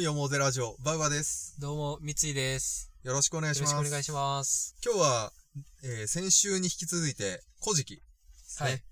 本読もうぜラジオ、バウバです。どうも、三井です。よろしくお願いしよろます。しくお願いします。今日は、えー先週に引き続いて、古事記ですね。はい。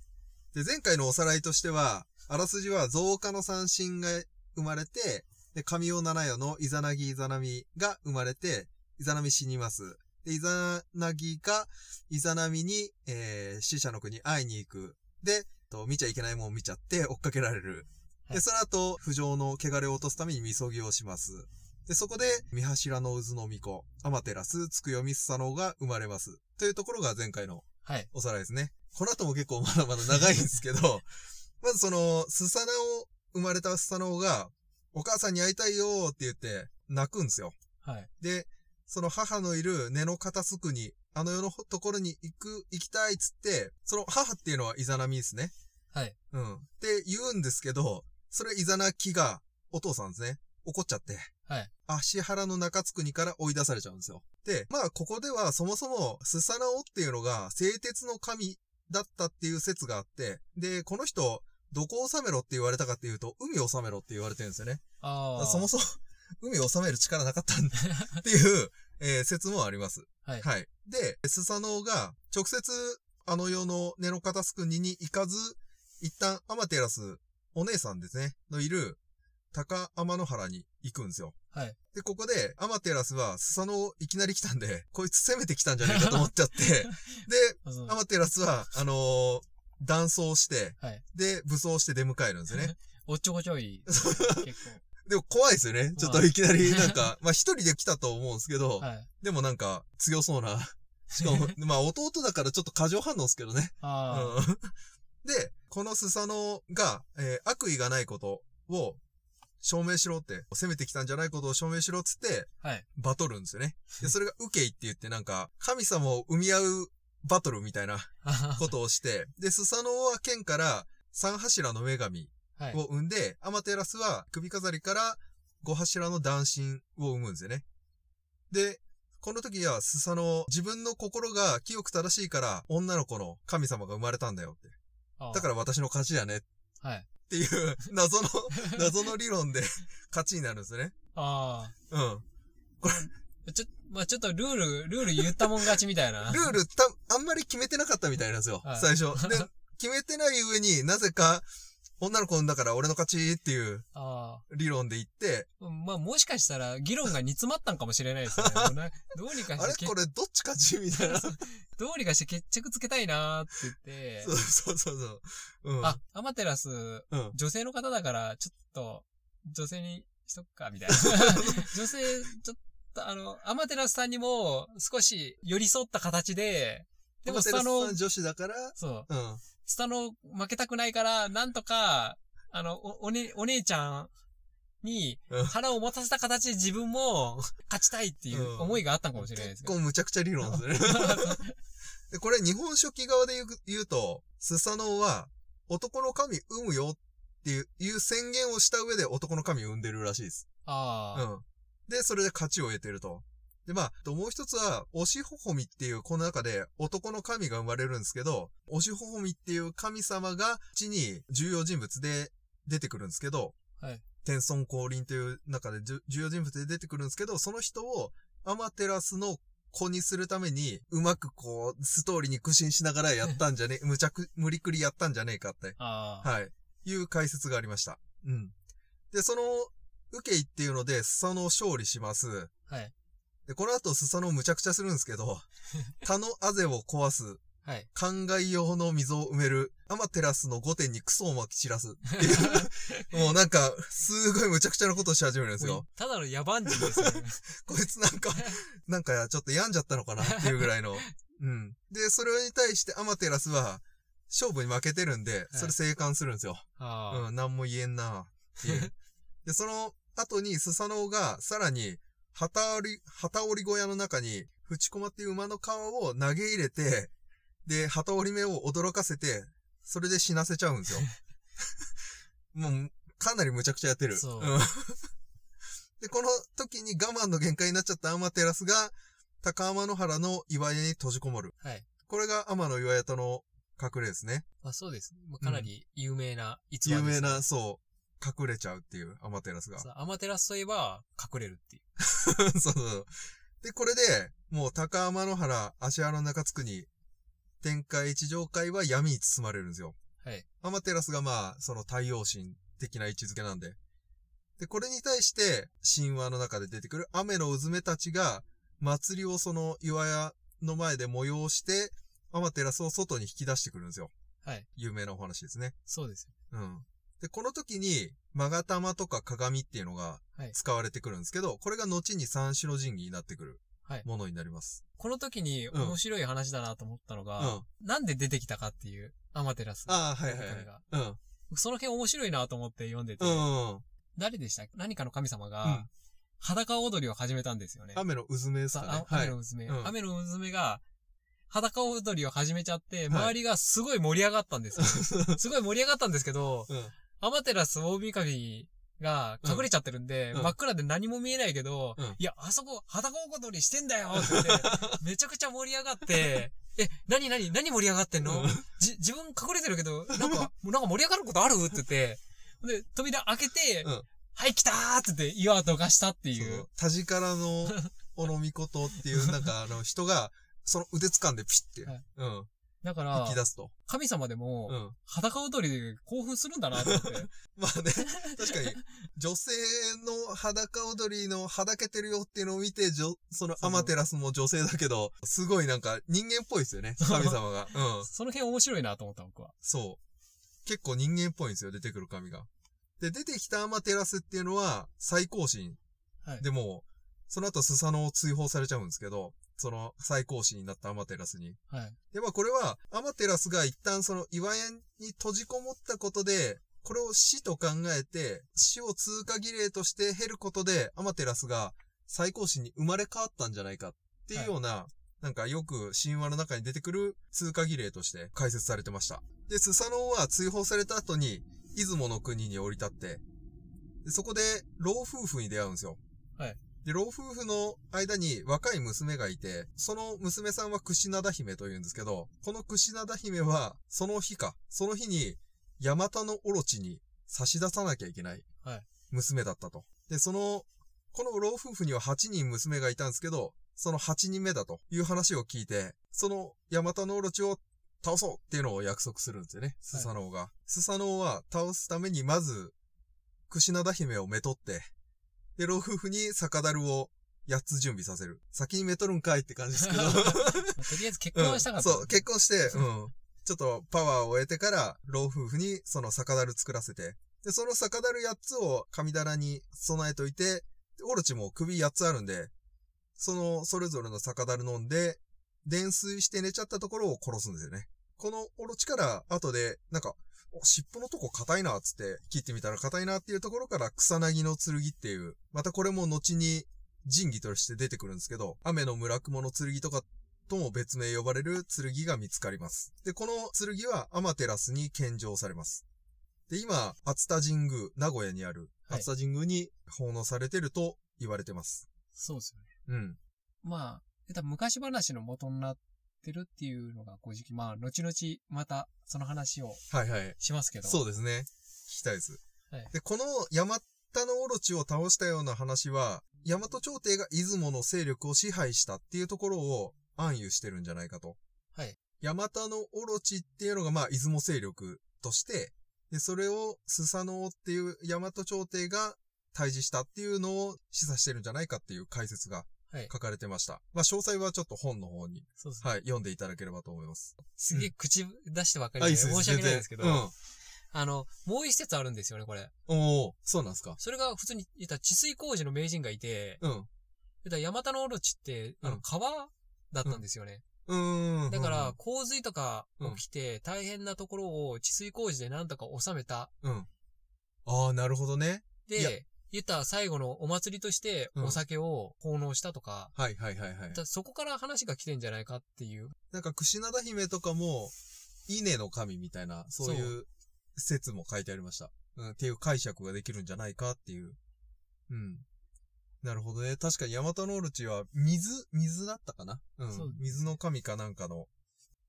で、前回のおさらいとしては、あらすじは増加の三神が生まれて、で、神尾七代のイザナギイザナミが生まれて、イザナミ死にます。で、イザナギがイザナミに、えー死者の国会いに行く。で、と見ちゃいけないもんを見ちゃって追っかけられる。で、はいその後、不浄の汚れを落とすためにみそぎをします。で、そこで、三柱の渦の巫女、アマテラス、つくよみすさのが生まれます。というところが前回のはい。おさらいですね。この後も結構まだまだ長いんですけど、まずその、スサナオ、生まれたスサナオが、お母さんに会いたいよって言って泣くんですよ。はい。で、その母のいる根の片すくに、あの世のところに行く、行きたいっつって、その母っていうのはイザナミですね。はい。うん。って言うんですけど、それイザナキがお父さんですね。怒っちゃって。はい。足原の中津国から追い出されちゃうんですよ。で、まあここではそもそもスサナオっていうのが製鉄の神だったっていう説があって、で、この人、どこを治めろって言われたかっていうと、海を治めろって言われてるんですよね。ああ。そもそも、海を治める力なかったんだっていう、えー説もあります。はい。はい。で、スサノオが直接あの世のネノカタス国に行かず、一旦アマテラス、お姉さんですね、のいる高天の原に行くんですよ。はい。で、ここでアマテラスはスサノオいきなり来たんで、こいつ攻めてきたんじゃないかと思っちゃって、で、アマテラスは、あのー断層して、はい。で、武装して出迎えるんですよね。おっちょこちょい。結でも怖いですよね。ちょっといきなりなんか、まあ一人で来たと思うんですけど、構。はい。でもなんか強そうな。しかも、まあ弟だからちょっと過剰反応ですけどね。あうんで、このスサノが、えー悪意がないことを証明しろって、攻めてきたんじゃないことを証明しろっつって、あ。はい。バトるんですよね。で、それがウケイって言ってなんか、神様を生み合うバトルみたいな ことをして、で、スサノは剣から三柱の女神はい。を生んで、アマテラスは首飾りから五柱の男神を生むんですよね。で、この時はスサノ、自分の心が清く正しいから女の子の神様が生まれたんだよって。ああだから私の勝ちだねっはい。ていう謎の、謎の理論で 勝ちになるんですよね。あうん。あ。ちょ、まあちょっとルール、ルール言ったもん勝ちみたいな。ルールた、あんまり決めてなかったみたいなんですよ。はい最初。で、決めてない上になぜか女の子産んだから俺の勝ちっていうあ理論で言って、あ。まあもしかしたら議論が煮詰まったんかもしれないですね。もうなどうにかあしてけ、れ？これどっち勝ちみたいな。どうにかして決着つけたいなーって言って。そうそうそう。うん。あ、アマテラス、うん。女性の方だから、ちょっと、女性にしとくか、みたいな。女性、ちょっと、あの、アマテラスさんにも、少し寄り添った形で、でも、スタノアマテラスさん、女子だから、そう、うん。スタノ負けたくないから、なんとか、あの、お、おね、お姉ちゃんにうん腹を持たせた形で自分も勝ちたいっていう思いがあったんかもしれないですけど。結構むちゃくちゃ理論ですね。で、これ日本書紀側で言うと、スサノオは男の神産むよっていう宣言をした上で男の神を産んでるらしいです。ああ、うん。で、それで勝ちを得てると。で、まあ、ともう一つは、おしほほみっていう、この中で男の神が生まれるんですけど、おしほほみっていう神様が、地に重要人物で出てくるんですけど、はい。天孫降臨という中で重要人物で出てくるんですけど、その人をアマテラスの子にするために、うまくこう、ストーリーに苦心しながらやったんじゃね、むちゃく、無理くりやったんじゃねえかって、はい。いう解説がありました。うん。で、その、ウケイっていうので、スサノを勝利します。はい。で、この後スサノをむちゃくちゃするんですけど、他のアゼを壊す、はい。灌漑用の溝を埋める、アマテラスの御殿にクソを撒き散らすっていう、もうなんか、すごいむちゃくちゃなことをし始めるんですよ。ただの野蛮人ですよね。こいつなんか、なんかちょっと病んじゃったのかなっていうぐらいの。うん。で、それに対してアマテラスは、勝負に負けてるんで、それ生還するんですよ。ああ、うん、なんも言えんなっていう。で、その後にスサノオがさらに、旗織り、旗織り小屋の中に、フチコマっていう馬の皮を投げ入れて、で、旗織り目を驚かせて、それで死なせちゃうんですよ。もう、かなり無茶苦茶やってる。そうんで、この時に我慢の限界になっちゃったアマテラスが、高天の原の岩屋に閉じこもる。はい。これが天の岩屋との隠れですね。まあそうですね。まあ、かなり有名な逸話です、ね。有名な、そ隠れちゃうっていう、アマテラスが。そうアマテラスといえば、隠れるっていう。そうそう。で、これで、もう高天の原、足原中津国、天海地上界は闇に包まれるんですよ。はい。アマテラスがまあ、その太陽神的な位置づけなんで。で、これに対して、神話の中で出てくる雨のうずめたちが、祭りをその岩屋の前で催して、アマテラスを外に引き出してくるんですよ。はい。有名なお話ですね。そうですよ。うん。で、この時に、勾玉とか鏡っていうのがはい使われてくるんですけど、これが後に三種の神器になってくるはいものになります。この時に面白い話だなと思ったのうん。が、あなんで出てきたかっていう、アマテラス。あ、はいはいはい。うん。その辺面白いなと思って読んでて、うんうん。誰でした？っけ何かの神様うんが、裸踊りを始めたんですよね。雨のうずめですさかね。あ雨のうずめ、うん雨のうずめが、裸踊りを始めちゃって、はい周りがすごい盛り上がったんですよ。すごい盛り上がったんですけど、うん。アマテラス大神が隠れちゃってるんで、うん。真っ暗で何も見えないけど、うん。いや、あそこ裸踊りしてんだよって言って、めちゃくちゃ盛り上がって、え、何何何盛り上がってんの、うん。じ、自分隠れてるけど、なんか、なんか盛り上がることある？って言って、で、扉開けて、うん。はい、来たーって言って岩をどかしたってい。そう。う。田力のおのみことっていう、なんかあの人が、その腕掴んでピシッて、はい。うん。だから引き、出すと。神様でも、うん。裸踊りで興奮するんだなと思って。まあね、確かに、女性の裸踊りのはだけてるよっていうのを見て、そのアマテラスも女性だけど、すごいなんか人間っぽいですよね、神様が。うん。その辺面白いなと思った僕は。そう。結構人間っぽいんですよ、出てくる神が。で、出てきたアマテラスっていうのは、最高神。はい。でも、その後スサノを追放されちゃうんですけど、その最高神になったアマテラスに。はい。で、まあこれは、アマテラスが一旦その岩縁に閉じこもったことで、これを死と考えて、死を通過儀礼として経ることで、アマテラスが最高神に生まれ変わったんじゃないかっていうような、なんかよく神話の中に出てくる通過儀礼として解説されてました。で、スサノオは追放された後に、出雲の国に降り立って、でそこで老夫婦に出会うんですよ。はい。で、老夫婦の間に若い娘がいて、その娘さんは串灘姫と言うんですけど、この串灘姫は、その日か、その日に、ヤマタのオロチに差し出さなきゃいけないはい。娘だったと。で、その、この老夫婦には8人娘がいたんですけど、その8人目だという話を聞いて、そのヤマタのオロチを倒そうっていうのを約束するんですよね、スサノオが。スサノオは倒すためにまず、串灘姫をめとって、で、老夫婦に酒樽を8つ準備させる。先にめとるんかいって感じですけど。とりあえず結婚はしたかった。うんそう、結婚して、うん。ちょっとパワーを得てから、老夫婦にその酒樽作らせて、で、その酒樽8つを神棚に備えといて、でオロチも首8つあるんで、その、それぞれの酒樽飲んで、泥酔して寝ちゃったところを殺すんですよね。このオロチから後で、なんか、お尻尾のとこ硬いな、つって切ってみたら硬いなっていうところから草薙の剣っていう、またこれも後に神器として出てくるんですけど、雨の村雲の剣とかとも別名呼ばれる剣が見つかります。で、この剣はアマテラスに献上されます。で、今、熱田神宮、名古屋にあるはい熱田神宮に奉納されてると言われてます。そうですよね。うん。まあ、昔話の元になってるっていうのが、まあ、後々またその話をはいはい。しますけど。そうですね。聞きたいです。はいで、このヤマタのオロチを倒したような話は、ヤマト朝廷が出雲の勢力を支配したっていうところを暗喩してるんじゃないかと。はい。ヤマタのオロチっていうのがまあ出雲勢力として、で、それをスサノオっていうヤマト朝廷が退治したっていうのを示唆してるんじゃないかっていう解説がはい。書かれてました。まあ詳細はちょっと本の方に、そうですね。はい、読んでいただければと思います。すげえ口出してばっかりでいっす申し訳ないですけど、うん。あの、もう一説あるんですよね、これ。おー、そうなんですか。それが普通に言ったら治水工事の名人がいて、うん。言ったらヤマタノオロチって、あの、うん川だったんですよね。うーん。だから、洪水とか起きて大変なところを治水工事でなんとか収めた。うん。ああ、なるほどね。で、言ったら最後のお祭りとしてうんお酒を奉納したとか、はいはいはいはい。だそこから話が来てんじゃないかっていう。なんか、串灘姫とかも、稲の神みたいな、そういう説も書いてありました。うん、っていう解釈ができるんじゃないかっていう。うん。なるほどね。確かにヤマタノオルチは水、水だったかな？うんそう。水の神かなんかの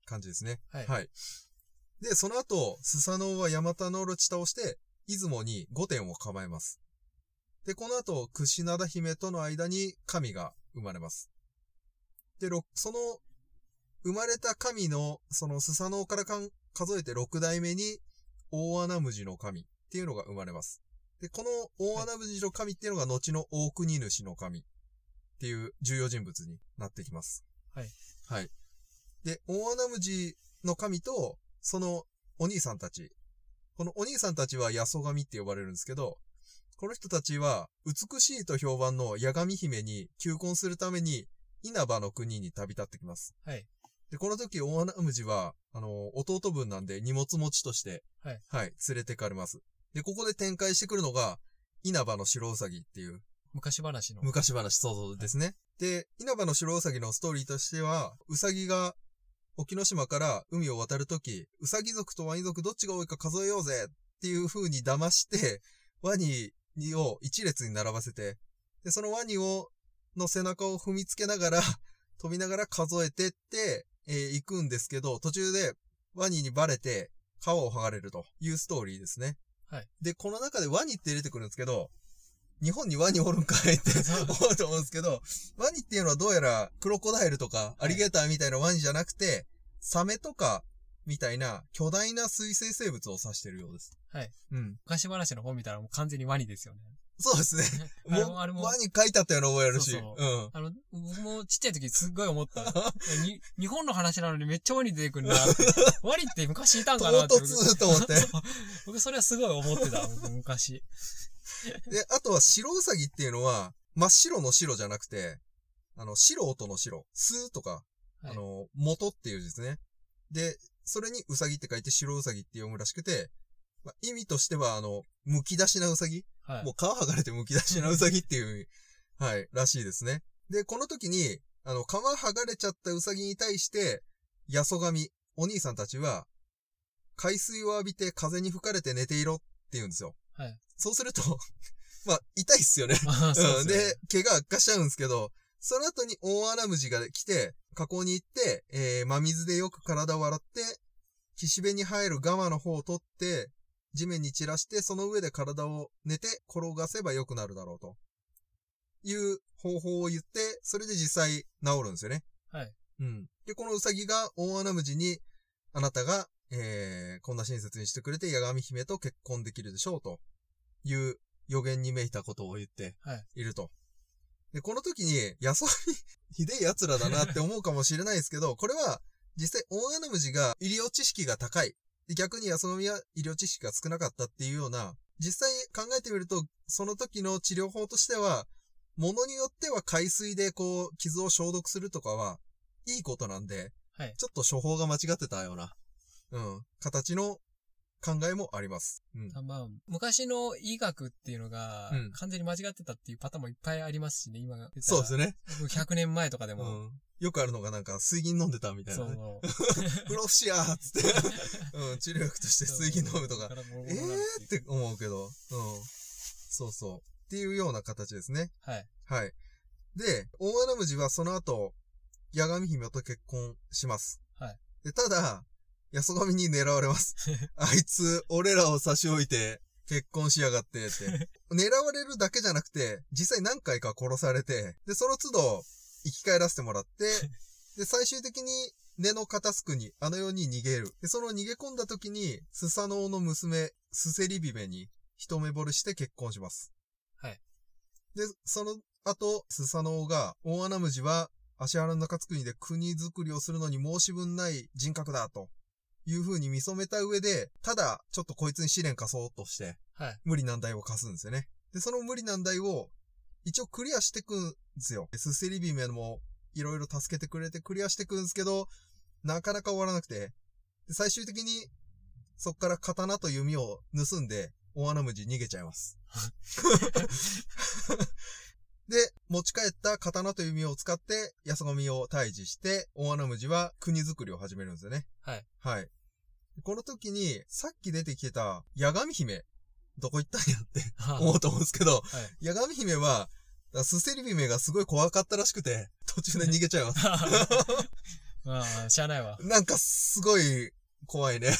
感じですね。はい。はい。で、その後、スサノオはヤマタノオルチ倒して、出雲に御殿を構えます。で、この後、串灘姫との間に神が生まれます。で、ろその、生まれた神の、そのスサノオから数えて6代目に、大穴無地の神っていうのが生まれます。で、この大穴無地の神っていうのが後の大国主の神っていう重要人物になってきます。はい。はい。で、大穴無地の神と、そのお兄さんたち。このお兄さんたちは八十神って呼ばれるんですけど、この人たちは美しいと評判の八神姫に求婚するために稲葉の国に旅立ってきます。はい。で、この時大穴無地は、あの、弟分なんで荷物持ちとして、はい。はい、連れてかれます。で、ここで展開してくるのが、稲葉の白ウサギっていう昔話の。昔話、そうそうですね。で、稲葉の白ウサギのストーリーとしては、ウサギが沖ノ島から海を渡るとき、ウサギ族とワニ族どっちが多いか数えようぜっていう風に騙して、ワニを一列に並ばせて、で、そのワニを、の背中を踏みつけながら、飛びながら数えてって、えー行くんですけど、途中でワニにバレて皮を剥がれるというストーリーですね。はい。で、この中でワニって出てくるんですけど、日本にワニおるんかいって 思うと思うんですけど、ワニっていうのはどうやらクロコダイルとかアリゲーターみたいなワニじゃなくて、サメとかみたいな巨大な水生生物を指してるようです。はい。うん。昔話の本見たらもう完全にワニですよね。そうですね。もう、も、あれもワニ書いてあったような覚えあるし。そうそううん。あの、僕もちっちゃい時すっごい思った。に日本の話なのにめっちゃワニ出てくるな。ワニって昔いたんかなって。唐突と思って。僕それはすごい思ってた、僕昔。で、あとは白ウサギっていうのは、真っ白の白じゃなくて、あの、素人の白、スとか、はいあの、元っていう字ですね。で、それにウサギって書いて白ウサギって読むらしくて、まあ、意味としては、あの、剥き出しなウサギ？はい。もう皮剥がれて剥き出しなウサギっていうはい、らしいですね。で、この時に、あの、皮剥がれちゃったウサギに対して、ヤソガミ、お兄さんたちは、海水を浴びて風に吹かれて寝ていろって言うんですよ。はい。そうすると、まあ、痛いっすよね。あ そううん、ですで、毛が悪化しちゃうんですけど、その後に大穴ムジが来て、河口に行って、えー、真水でよく体を洗って、岸辺に生えるガマの方を取って、地面に散らして、その上で体を寝て転がせば良くなるだろうと。いう方法を言って、それで実際治るんですよね。はい。うん。で、このウサギが大穴ムジに、あなたが、えー、こんな親切にしてくれて、八神姫と結婚できるでしょう、という予言にめいたことを言ってはい。いると。で、この時に、やそみ、ひでえ奴らだなって思うかもしれないですけど、これは、実際、大穴ムジが医療知識が高い。で逆に安みは医療知識が少なかったっていうような、実際考えてみると、その時の治療法としては、ものによっては海水でこう、傷を消毒するとかは、いいことなんで、はい。ちょっと処方が間違ってたような、うん、形の考えもあります。うん。あまあ、昔の医学っていうのがうん、完全に間違ってたっていうパターンもいっぱいありますしね、今が。そうですね。100年前とかでうも。ん。よくあるのがなんか、水銀飲んでたみたいなね。そう。プロフシアーっつって、うん、治療薬として水銀飲むとか、えー？って思うけど、うん。そうそう。っていうような形ですね。はい。はい。で、大穴ムジはその後、八神姫と結婚します。はい。で、ただ、安神に狙われます。あいつ、俺らを差し置いて、結婚しやがって、って。狙われるだけじゃなくて、実際何回か殺されて、で、その都度、生き返らせてもらって、で、最終的に、根の片すくに、あの世に逃げる。で、その逃げ込んだ時に、スサノオの娘、スセリビメに、一目惚れして結婚します。はい。で、その後、スサノオが、大穴ムジは、足原の中津国で国づくりをするのに申し分ない人格だ、という風に見初めた上で、ただ、ちょっとこいつに試練貸そうとして、はい。無理難題を課すんですよね。で、その無理難題を、一応クリアしてくんですよ。スセリビメも、いろいろ助けてくれてクリアしてくんですけど、なかなか終わらなくて、で最終的に、そっから刀と弓を盗んで、大穴ムジ逃げちゃいます。で、持ち帰った刀と弓を使って、安神を退治して、大穴ムジは国づくりを始めるんですよね。はい。はい。この時に、さっき出てきてた、八神姫、どこ行ったんやって思うと思うんですけど、はい。八神姫は、スセリ姫がすごい怖かったらしくて、途中で逃げちゃいます。まあ、しゃあないわ。なんかすごい怖いね。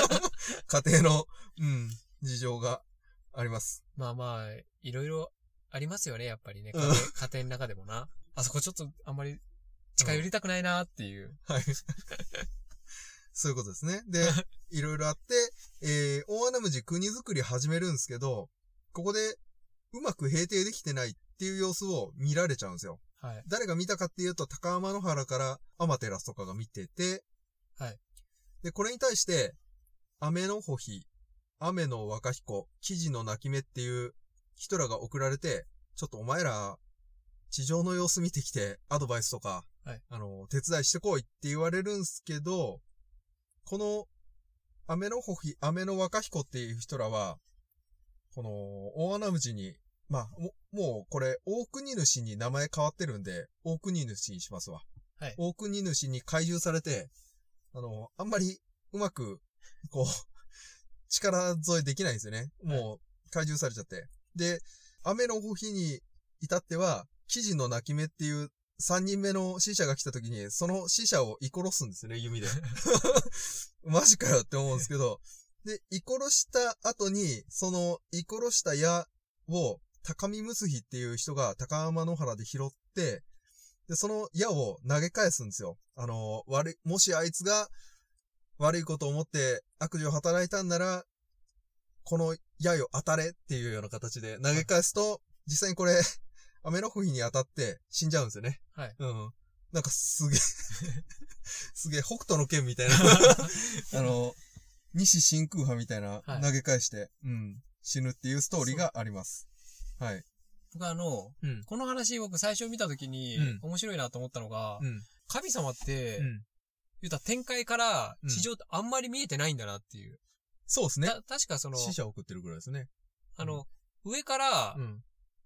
家庭の、うん、事情があります。まあまあ、いろいろありますよね、やっぱりね。家うん庭家庭の中でもな。あそこちょっとあんまり近寄りたくないなっていう。はい。そういうことですね。で、いろいろあって、えー、大穴無地国作り始めるんですけど、ここでうまく平定できてないっていう様子を見られちゃうんですよ。はい。誰が見たかっていうと、高天の原からアマテラスとかが見てて、はい。で、これに対して、雨の穂比、雨の若彦、記事の泣き目っていう人らが送られて、ちょっとお前ら、地上の様子見てきて、アドバイスとか、はいあの、手伝いしてこいって言われるんすけど、この、雨の穂比、雨の若彦っていう人らは、この、大穴無地に、まあ、ももうこれ、大国主に名前変わってるんで、大国主にしますわ。はい大国主に怪獣されて、あの、あんまりうまく、こう、力添えできないんですよね。もう、怪獣されちゃって。で、雨の日に至っては、記事の泣き目っていう3人目の死者が来た時に、その死者を居殺すんですよね、弓で。マジかよって思うんですけど、で、居殺した後に、その居殺した矢を、高見結日っていう人が高天の原で拾って、で、その矢を投げ返すんですよ。あの、悪い、もしあいつが悪いことを思って悪事を働いたんなら、この矢よ当たれっていうような形で投げ返すと、実際にこれ、雨の日に当たって死んじゃうんですよね。はい。うん。なんかすげえ、すげえ、北斗の剣みたいな。あの、西真空派みたいなはい投げ返して、うん、死ぬっていうストーリーがあります。はい。僕あの、うん。この話僕最初見た時にうん面白いなと思ったのが、うん。神様って、うん。言うたら展開からうん地上ってあんまり見えてないんだなっていう。そうですね。た確かその、死者を送ってるぐらいですね。あの、上からうん。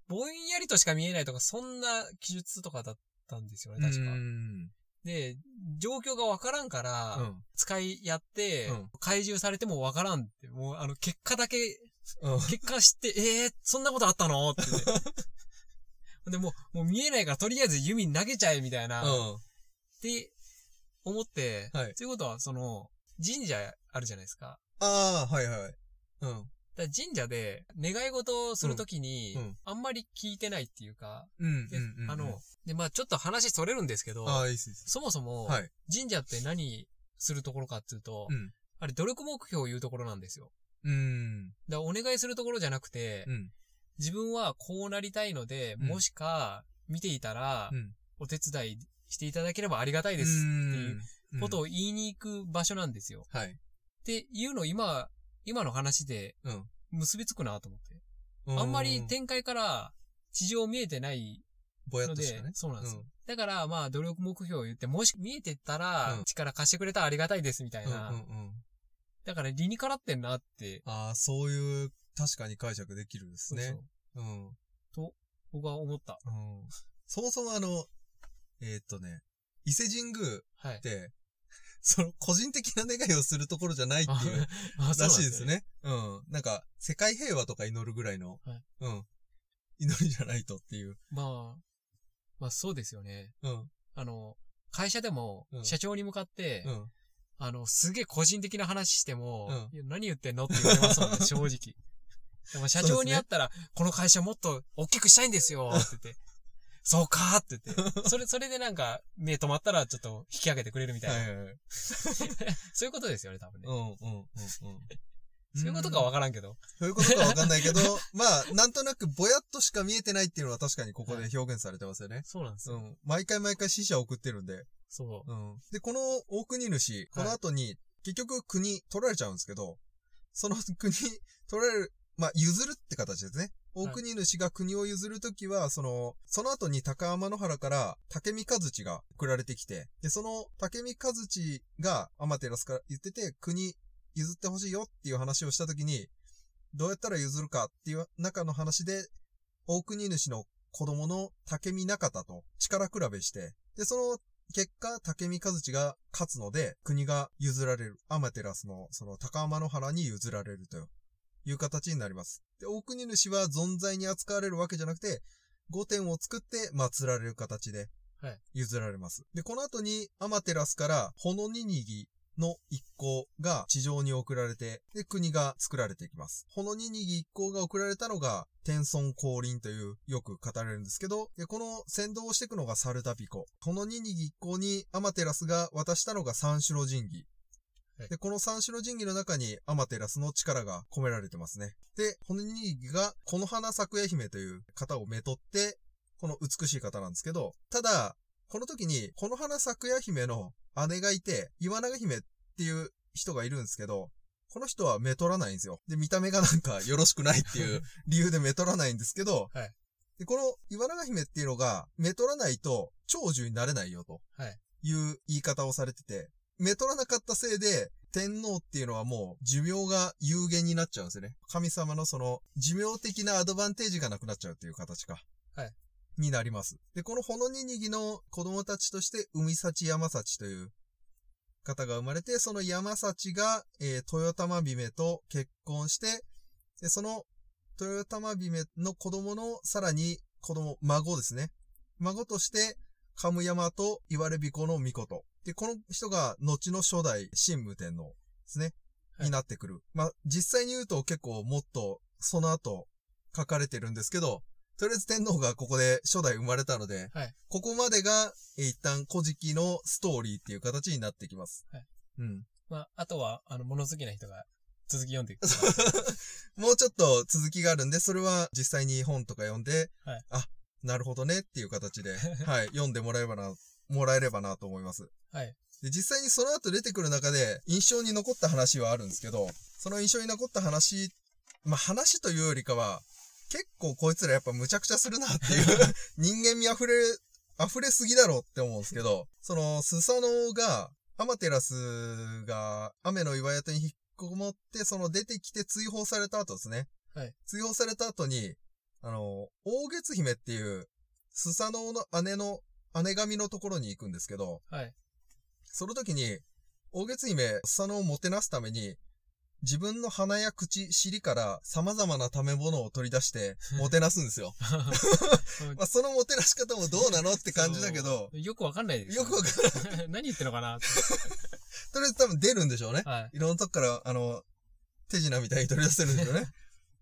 ぼんやりとしか見えないとか、そんな記述とかだったんですよね、確かう。ん。で、状況がわからんから、うん。使いやって、うん怪獣されてもわからんって、もうあの、結果だけ、うん。結果知って、えー、そんなことあったの？って、ね。で、もう、もう見えないからとりあえず弓投げちゃえみたいな、っうん。て思って、はいということは、その、神社あるじゃないですか。ああ、はいはい。うん。だ神社で願い事をするときに、あんまり聞いてないっていうか、うん。でうん。うんあの、、で、まあちょっと話それるんですけど、いい。そもそも、はい。神社って何するところかっていうと、うん。あれ努力目標を言うところなんですよ。うん。だからお願いするところじゃなくて、うん。自分はこうなりたいので、うんもしか見ていたら、うん。お手伝いしていただければありがたいですっていううんことを言いに行く場所なんですよ。はい。っていうのを今、今の話でうん。結びつくなと思って。うあんまり展開から地上見えてないぼやっので、としたね。そうなんですよ。うんだから、まあ、努力目標を言って、もし見えてたら、うん力貸してくれたらありがたいですみたいうんな。うんうん。だから理にかなってんなって。ああ、そういう、確かに解釈できるんですね。そううん。そう僕は思った。うん。そもそもあの、えーっとね、伊勢神宮っはい。て、その、個人的な願いをするところじゃないっていう、らしいですね。うん。なんか、世界平和とか祈るぐらいの、はいうん。祈りじゃないとっていう。まあ、まあそうですよね。うん。あの、会社でもう、ん社長に向かって、うん。あの、すげえ個人的な話しても、うん何言ってんのって言われますもんね、正直。でも社長に会ったら、この会社もっと大きくしたいんですよって言って、そうかーって言って、それ、それでなんか、目止まったらちょっと引き上げてくれるみたいな。はいはいはい。そういうことですよね、多分ね。うん、うん、うん、うん。そういうことかわからんけど。そういうことかわかんないけど、まあ、なんとなくぼやっとしか見えてないっていうのは確かにここで表現されてますよね。そうなんですよ。うん。毎回毎回死者を送ってるんで。そう。うん。で、この大国主、この後に、結局国取られちゃうんですけど、その国取られる、まあ、譲るって形ですね。大国主が国を譲るときは、その、その後に高天の原から竹見和地が送られてきて、で、その竹見和地がアマテラスから言ってて、国譲ってほしいよっていう話をしたときに、どうやったら譲るかっていう中の話で、大国主の子供の竹見中田と力比べして、で、その結果、竹見和地が勝つので、国が譲られる。アマテラスの、その高天の原に譲られるという形になります。で、大国主は存在に扱われるわけじゃなくて、御殿を作って祀られる形ではい、譲られます。で、この後に、アマテラスから、ほのににぎの一行が地上に送られて、で、国が作られていきます。ほのニニギ一行が送られたのが、天孫降臨というよく語られるんですけど、でこの先導をしていくのがサルタピコ。ほのニニギ一行にアマテラスが渡したのが三種の神器。はいで、この三種の神器の中にアマテラスの力が込められてますね。で、ホノニニギが、この花咲夜姫という方をめとって、この美しい方なんですけど、ただ、この時に、この花咲夜姫の姉がいて、岩永姫っていう人がいるんですけど、この人はめとらないんですよ。で、見た目がなんかよろしくないっていう 理由でめとらないんですけど、はいで、この岩永姫っていうのが、めとらないと長寿になれないよとはい。いう言い方をされてて、めとらなかったせいで、天皇っていうのはもう寿命が有限になっちゃうんですよね。神様のその寿命的なアドバンテージがなくなっちゃうっていう形か。はい。になります。で、このほのににぎの子供たちとして、海幸山幸という方が生まれて、その山幸が、えー、豊玉姫と結婚して、で、その豊玉姫の子供のさらに子供、孫ですね。孫として、カムヤマと言われびこの御事。で、この人が後の初代神武天皇ですね。はいになってくる。まあ、実際に言うと結構もっとその後書かれてるんですけど、とりあえず天皇がここで初代生まれたので、はいここまでが、えー一旦古事記のストーリーっていう形になってきます。はいうん。まあ、あとは、あの、物好きな人が続き読んでいく。もうちょっと続きがあるんで、それは実際に本とか読んで、はいあ、なるほどねっていう形で、はい、読んでもらえればな、もらえればなと思います。はい。で、実際にその後出てくる中で印象に残った話はあるんですけど、その印象に残った話、まあ、話というよりかは、結構こいつらやっぱ無茶苦茶するなっていう、人間味溢れ、溢れすぎだろうって思うんですけど、その、スサノオが、アマテラスが雨の岩宿に引っこもって、その出てきて追放された後ですね。はい。追放された後に、あの、大月姫っていう、スサノオの姉の、姉神のところに行くんですけど、はい。その時に、大月姫、スサノオをもてなすために、自分の鼻や口、尻から様々な食べ物を取り出して、もてなすんですよ。まあ、そのもてなし方もどうなのって感じだけど、よくわかんないですよくわかん 何言ってんのかな。とりあえず多分出るんでしょうね。はい。いろんなとこから、あの、手品みたいに取り出せるんでしょうね。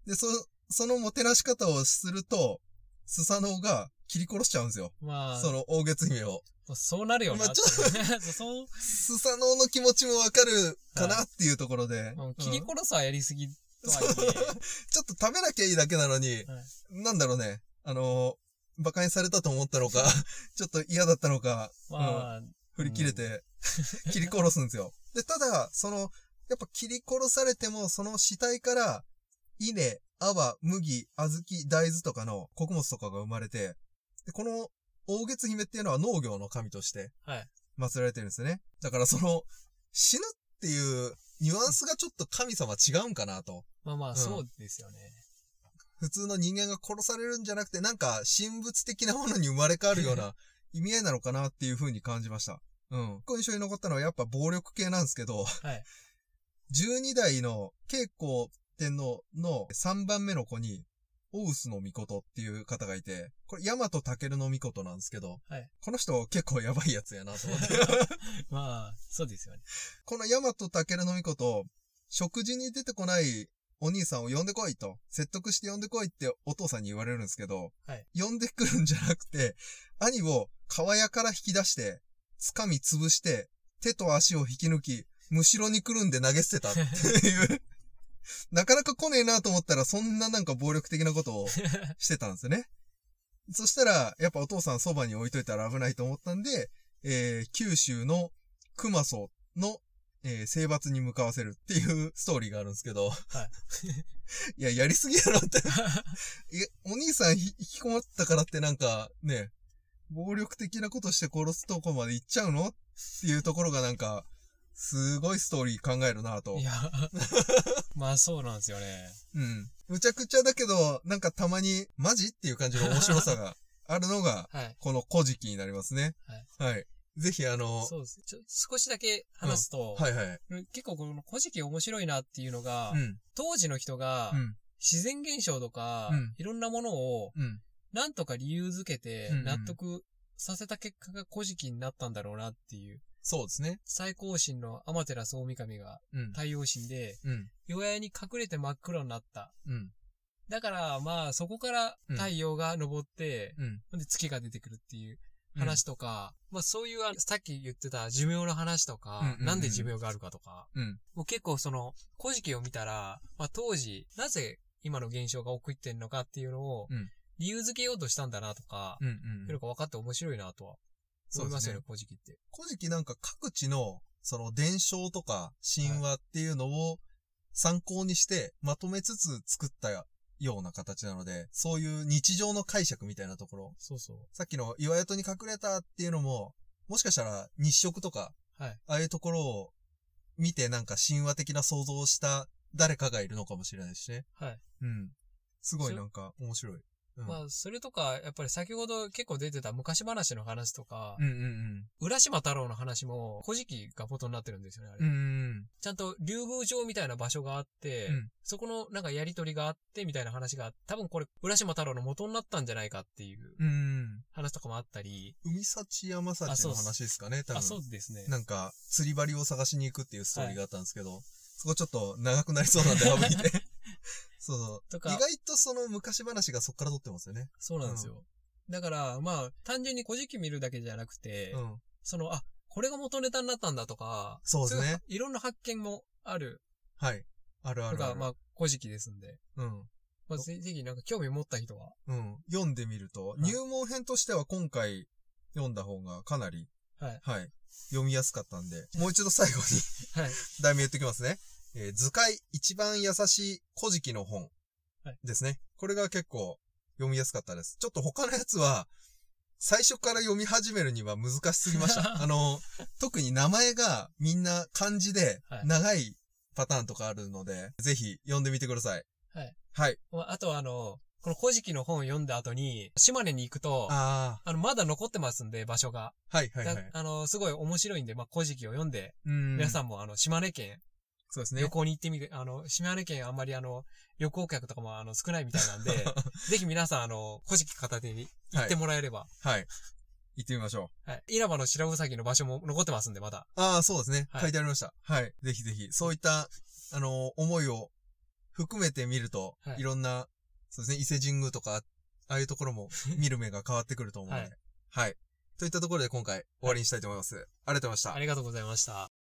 で、そ、そのもてなし方をすると、スサノオが切り殺しちゃうんですよ。まあ、その大月姫を。そうなるよな。まあちょ そう、スサノオの気持ちもわかるかなっていうところで。もう切りうん殺すはやりすぎとはいちょっと食べなきゃいいだけなのに、はい。なんだろうね。あのー、馬鹿にされたと思ったのか、ちょっと嫌だったのか、え、まあ、振り切れて、切り殺すんですよ。で、ただ、その、やっぱ切り殺されても、その死体から、稲、泡、麦、小豆、大豆とかの穀物とかが生まれて、で、この大月姫っていうのは農業の神としてはい。祀られてるんですよね。だからその、死ぬっていうニュアンスがちょっと神様違うんかなと。まあまあ、んそうですよね。普通の人間が殺されるんじゃなくて、なんか神仏的なものに生まれ変わるような 意味合いなのかなっていう風に感じました。うん。こ印象に残ったのはやっぱ暴力系なんですけど、はい。12代の慶光天皇の3番目の子に、オウスの御事っていう方がいて、これ、ヤマトタケルの御事なんですけど、はいこの人結構やばいやつやなと思って。まあ、そうですよね。このヤマトタケルの御事、食事に出てこないお兄さんを呼んでこいと、説得して呼んでこいってお父さんに言われるんですけど、はい呼んでくるんじゃなくて、兄を川屋から引き出して、掴み潰して、手と足を引き抜き、むしろに来るんで投げ捨てたっていう。なかなか来ねえなと思ったら、そんななんか暴力的なことを してたんですよね。そしたら、やっぱお父さんそばに置いといたら危ないと思ったんで、えー九州の熊荘の、えー征伐に向かわせるっていうストーリーがあるんですけど。い。や、やりすぎやろって。いや、お兄さんひ引きこもったからってなんか、ね、暴力的なことして殺すとこまで行っちゃうのっていうところがなんか、すごいストーリー考えるなとい。や、まあそうなんですよね。うん。むちゃくちゃだけど、なんかたまに、マジっていう感じの面白さが あるのが、はい。この古事記になりますね。はい。ぜひあの、そうです。ちょ少しだけ話すと、はいはい。結構この古事記面白いなっていうのが、うん。当時の人がうん。自然現象とか、うんいろんなものをうん。なんとか理由づけてうんうん納得させた結果が古事記になったんだろうなっていうそうですね。最高神の天照大神がうん。太陽神で、うん。弱屋に隠れて真っ黒になった。うん。だから、まあ、そこから太陽が昇って、うん。で月が出てくるっていう話とか、まあそういうあの、さっき言ってた寿命の話とか、うんうんうんなんで寿命があるかとか、うん。もう結構その、古事記を見たら、まあ当時、なぜ今の現象が起こってんのかっていうのをうん、理由づけようとしたんだなとか、うん。いううんの。が分かって面白いなとは思いますよね、古事記って。古事記なんか各地の、その伝承とか神話っていうのを参考にしてまとめつつ作ったような形なので、そういう日常の解釈みたいなところ、そうそう。さっきの岩戸に隠れたっていうのも、もしかしたら日食とか、はい。ああいうところを見てなんか神話的な想像をした誰かがいるのかもしれないしね。はい。うん。すごいなんか面白い。うん。まあ、それとか、やっぱり先ほど結構出てた昔話の話とか、うんうん浦島太郎の話も、古事記が元になってるんですよね、あれ。うん。うんうんちゃんと竜宮城みたいな場所があって、うんそこのなんかやりとりがあってみたいな話が、多分これ、浦島太郎の元になったんじゃないかっていううん。うん話とかもあったり、うん。海幸山幸の話ですかね、多分。あ、そうですね。なんか、釣り針を探しに行くっていうストーリーがあったんですけど、そこちょっと長くなりそうなんで省いて。そうそう。とか意外とその昔話がそっから撮ってますよね。そうなんですよ。だから、まあ、単純に古事記見るだけじゃなくて、うん。その、あ、これが元ネタになったんだとか、そうですねいいろんな発見もあるはい。あるあるある。まあ、古事記ですんで、うん。まあ、ぜぜひなんか興味持った人は、うん。読んでみると、い入門編としては今回読んだ方がかなり、はい。はい。読みやすかったんで、もう一度最後にはい。題名言ってきますね。えー図解一番優しい古事記の本はいですね。これが結構読みやすかったです。ちょっと他のやつは、最初から読み始めるには難しすぎました。あの、特に名前がみんな漢字ではい長いパターンとかあるので、ぜひ読んでみてください。はい。はい。まああとはあの、この古事記の本を読んだ後に、島根に行くと、ああの、まだ残ってますんで、場所が。あ、はいはいはだい。あの、すごい面白いんで、まあ、古事記を読んで、うん皆さんもあの、島根県、そうですね旅。行に行ってみて、あの、島根県あんまりあの、旅行客とかもあの、少ないみたいなんで、ぜひ皆さんあの、古事記片手に行ってもらえれば、はい。行ってみましょう。はい。稲葉の白うさぎの場所も残ってますんで、まだ。ああ、そうですね。はい書いてありました。はい。ぜひぜひ、そういった、あの、思いを含めて見ると、はいそうですね、伊勢神宮とか、ああいうところも 見る目が変わってくると思うので。ははいい。といったところで今回終わりにしたいと思います。ありがとうございましたあ。りがとうございました。